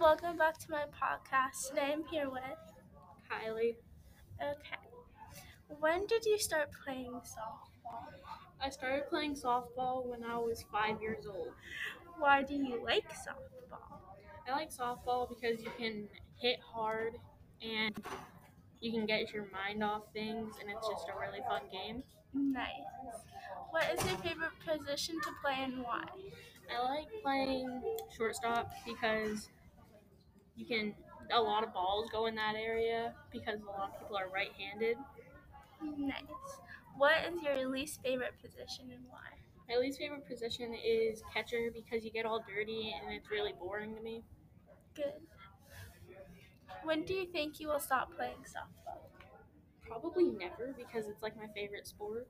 Welcome back to my podcast. Today I'm here with. Kylie. Okay. When did you start playing softball? I started playing softball when I was five years old. Why do you like softball? I like softball because you can hit hard and you can get your mind off things, and it's just a really fun game. Nice. What is your favorite position to play and why? I like playing shortstop because you can a lot of balls go in that area because a lot of people are right-handed. Nice. What is your least favorite position and why? My least favorite position is catcher because you get all dirty and it's really boring to me. Good. When do you think you will stop playing softball? Probably never because it's like my favorite sport.